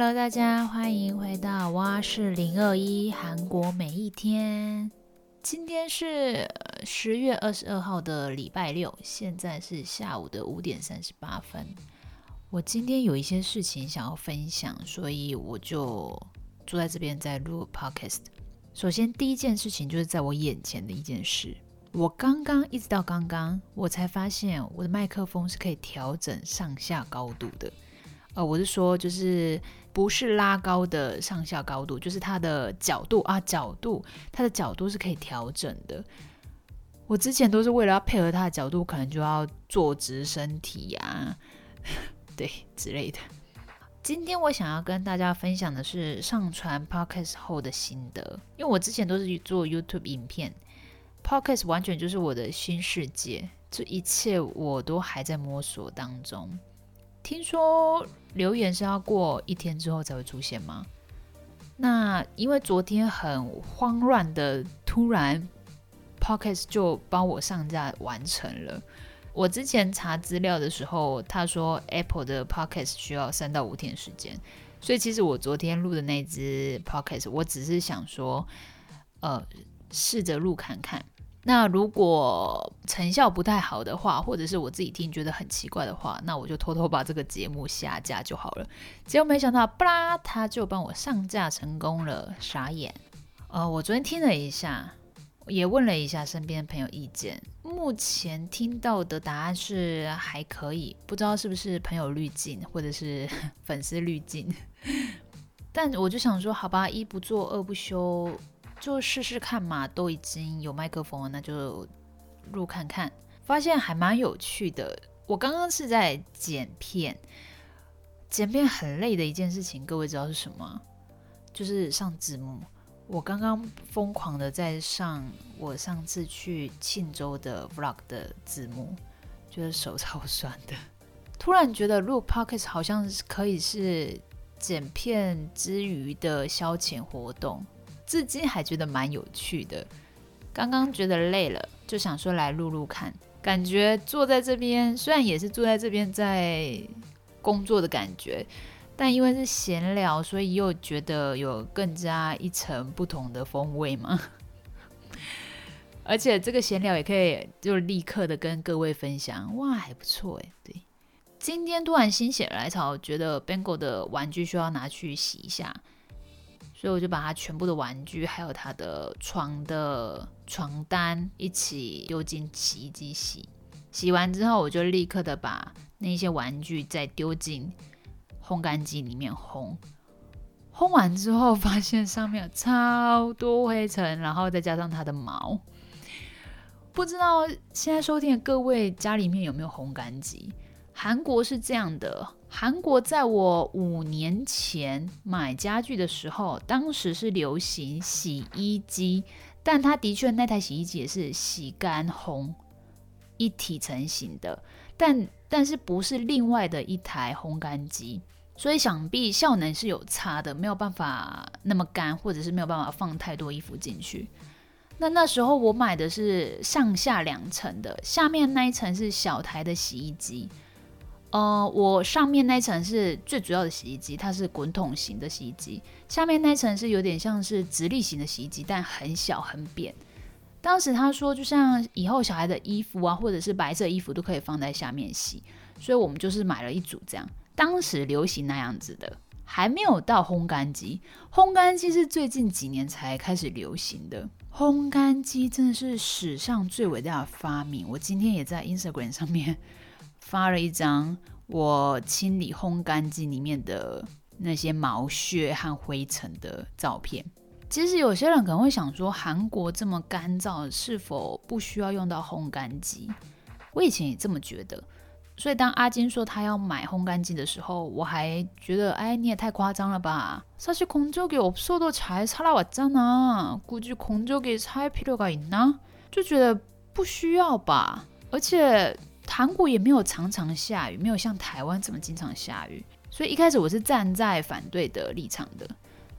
Hello，大家欢迎回到蛙式零二一韩国每一天。今天是十月二十二号的礼拜六，现在是下午的五点三十八分。我今天有一些事情想要分享，所以我就坐在这边在录 Podcast。首先，第一件事情就是在我眼前的一件事，我刚刚一直到刚刚，我才发现我的麦克风是可以调整上下高度的。呃，我是说，就是不是拉高的上下高度，就是它的角度啊，角度，它的角度是可以调整的。我之前都是为了要配合它的角度，可能就要坐直身体呀，对之类的。今天我想要跟大家分享的是上传 podcast 后的心得，因为我之前都是做 YouTube 影片，podcast 完全就是我的新世界，这一切我都还在摸索当中。听说留言是要过一天之后才会出现吗？那因为昨天很慌乱的，突然 Podcast 就帮我上架完成了。我之前查资料的时候，他说 Apple 的 Podcast 需要三到五天时间，所以其实我昨天录的那支 Podcast，我只是想说，呃，试着录看看。那如果成效不太好的话，或者是我自己听觉得很奇怪的话，那我就偷偷把这个节目下架就好了。结果没想到，布拉他就帮我上架成功了，傻眼。呃，我昨天听了一下，也问了一下身边朋友意见，目前听到的答案是还可以，不知道是不是朋友滤镜或者是 粉丝滤镜。但我就想说，好吧，一不做二不休。就试试看嘛，都已经有麦克风了，那就录看看，发现还蛮有趣的。我刚刚是在剪片，剪片很累的一件事情，各位知道是什么？就是上字幕。我刚刚疯狂的在上我上次去庆州的 vlog 的字幕，觉得手超酸的。突然觉得录 podcast 好像可以是剪片之余的消遣活动。至今还觉得蛮有趣的。刚刚觉得累了，就想说来录录看。感觉坐在这边，虽然也是坐在这边在工作的感觉，但因为是闲聊，所以又觉得有更加一层不同的风味嘛。而且这个闲聊也可以就立刻的跟各位分享，哇，还不错哎。对，今天突然心血来潮，觉得 Bengal 的玩具需要拿去洗一下。所以我就把他全部的玩具，还有他的床的床单一起丢进洗衣机洗。洗完之后，我就立刻的把那些玩具再丢进烘干机里面烘。烘完之后，发现上面有超多灰尘，然后再加上它的毛。不知道现在收听的各位家里面有没有烘干机？韩国是这样的。韩国在我五年前买家具的时候，当时是流行洗衣机，但它的确那台洗衣机也是洗干烘一体成型的，但但是不是另外的一台烘干机，所以想必效能是有差的，没有办法那么干，或者是没有办法放太多衣服进去。那那时候我买的是上下两层的，下面那一层是小台的洗衣机。呃，我上面那层是最主要的洗衣机，它是滚筒型的洗衣机。下面那层是有点像是直立型的洗衣机，但很小很扁。当时他说，就像以后小孩的衣服啊，或者是白色衣服都可以放在下面洗，所以我们就是买了一组这样。当时流行那样子的，还没有到烘干机。烘干机是最近几年才开始流行的。烘干机真的是史上最伟大的发明。我今天也在 Instagram 上面。发了一张我清理烘干机里面的那些毛屑和灰尘的照片。其实有些人可能会想说，韩国这么干燥，是否不需要用到烘干机？我以前也这么觉得。所以当阿金说他要买烘干机的时候，我还觉得，哎，你也太夸张了吧？사실공조기없어도잘살아왔잖아굳이공조기살필요가있나就觉得不需要吧。而且。 韩国也没有常常下雨，没有像台湾这么经常下雨，所以一开始我是站在反对的立场的。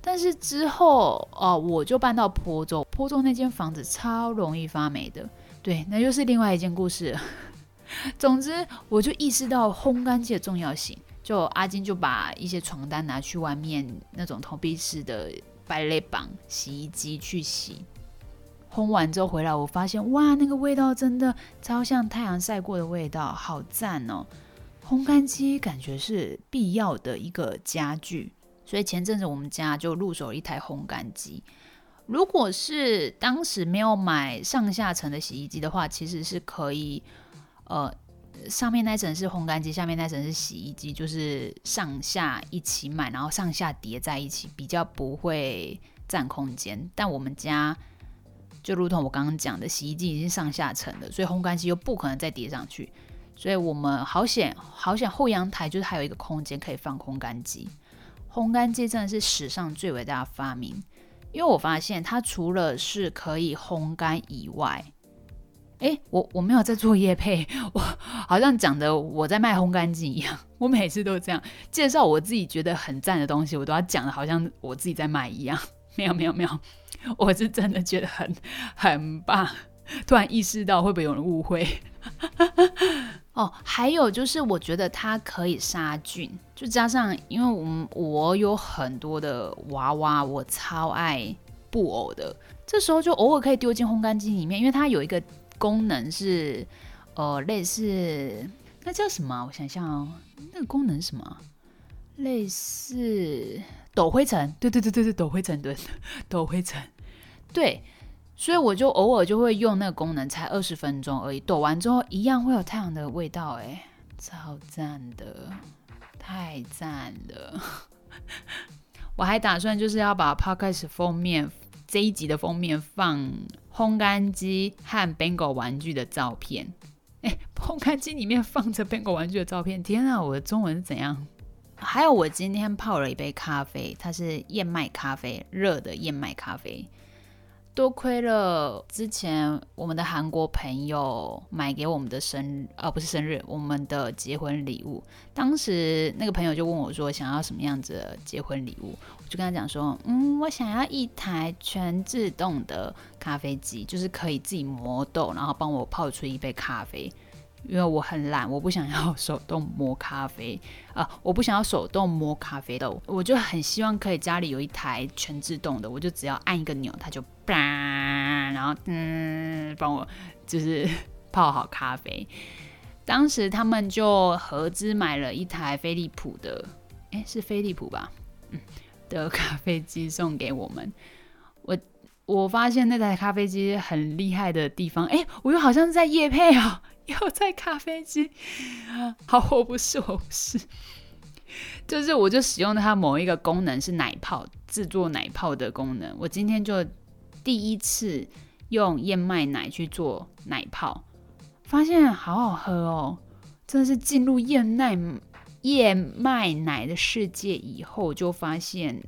但是之后，哦，我就搬到坡州，坡州那间房子超容易发霉的，对，那又是另外一件故事。总之，我就意识到烘干机的重要性。就阿金就把一些床单拿去外面那种投币式的白类绑洗衣机去洗，烘完之后回来，我发现哇，那个味道真的超像太阳晒过的味道，好赞哦！烘干机感觉是必要的一个家具，所以前阵子我们家就入手了一台烘干机。如果是当时没有买上下层的洗衣机的话，其实是可以，呃，上面那层是烘干机，下面那层是洗衣机，就是上下一起买，然后上下叠在一起，比较不会占空间。但我们家就如同我刚刚讲的，洗衣机已经上下层了，所以烘干机又不可能再叠上去，所以我们好险好险后阳台就是还有一个空间可以放烘干机。烘干机真的是史上最伟大的发明。因为我发现它除了是可以烘干以外，哎，我我没有在做叶配，我好像讲的我在卖烘干机一样。我每次都这样介绍我自己觉得很赞的东西，我都要讲的好像我自己在卖一样。没有没有没有，我是真的觉得很很棒。突然意识到会不会有人误会？哦，还有就是，我觉得它可以杀菌，就加上，因为我们我有很多的娃娃，我超爱布偶的，这时候就偶尔可以丢进烘干机里面，因为它有一个功能是，呃，类似那叫什么？我想想哦，那个功能什么？类似抖灰尘？对对对对对，抖灰尘，对，抖灰尘，对。所以我就偶尔就会用那个功能，才二十分钟而已。抖完之后一样会有太阳的味道，哎，超赞的，太赞了！我还打算就是要把 podcast 封面这一集的封面放烘干机和 Bengal 玩具的照片。哎，烘干机里面放着 Bengal 玩具的照片，天啊，我的中文是怎样？还有我今天泡了一杯咖啡，它是燕麦咖啡，热的燕麦咖啡。多亏了之前我们的韩国朋友买给我们的生日，呃，不是生日，我们的结婚礼物。当时那个朋友就问我说，想要什么样子的结婚礼物？我就跟他讲说，嗯，我想要一台全自动的咖啡机，就是可以自己磨豆，然后帮我泡出一杯咖啡。因为我很懒，我不想要手动磨咖啡啊，我不想要手动磨咖啡豆，我就很希望可以家里有一台全自动的，我就只要按一个钮，它就叭，然后嗯，帮我就是泡好咖啡。当时他们就合资买了一台飞利浦的，哎，是飞利浦吧？嗯，的咖啡机送给我们。我我发现那台咖啡机很厉害的地方，哎，我又好像在夜配哦。又在咖啡机，好，我不是，我不是，就是我就使用它某一个功能是奶泡制作奶泡的功能。我今天就第一次用燕麦奶去做奶泡，发现好好喝哦！真的是进入燕麦燕麦奶的世界以后，就发现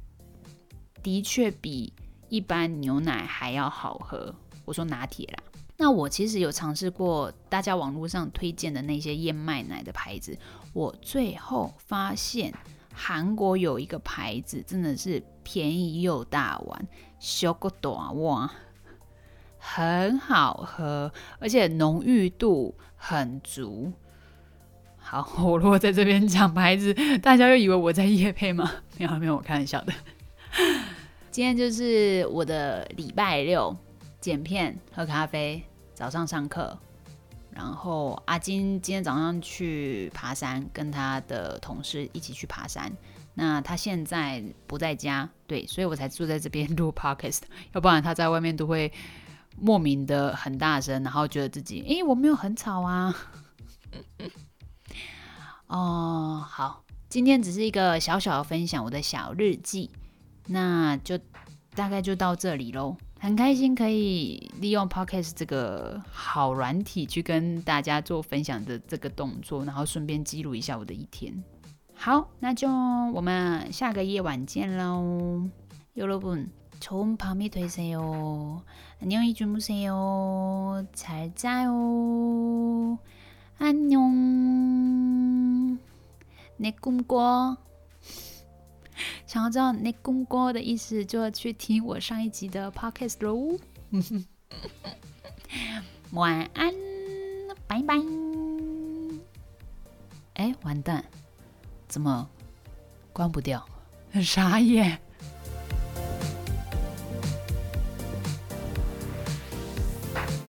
的确比一般牛奶还要好喝。我说拿铁啦。那我其实有尝试过大家网络上推荐的那些燕麦奶的牌子，我最后发现韩国有一个牌子真的是便宜又大碗，小个短哇，很好喝，而且浓郁度很足。好，我如果在这边讲牌子，大家又以为我在夜配吗？没有没有，我开玩笑的。今天就是我的礼拜六，剪片喝咖啡。早上上课，然后阿金今天早上去爬山，跟他的同事一起去爬山。那他现在不在家，对，所以我才坐在这边录 podcast。要不然他在外面都会莫名的很大声，然后觉得自己诶，我没有很吵啊。哦，好，今天只是一个小小的分享我的小日记，那就大概就到这里喽。很开心可以利用 Podcast 这个好软体去跟大家做分享的这个动作，然后顺便记录一下我的一天。好，那就我们下个夜晚见喽。여러분좋은밤이되세요안녕히주무세요잘자요안녕내꿈꿔 想要知道那公锅的意思，就要去听我上一集的 podcast 喽。晚安，拜拜。哎，完蛋，怎么关不掉？很傻眼。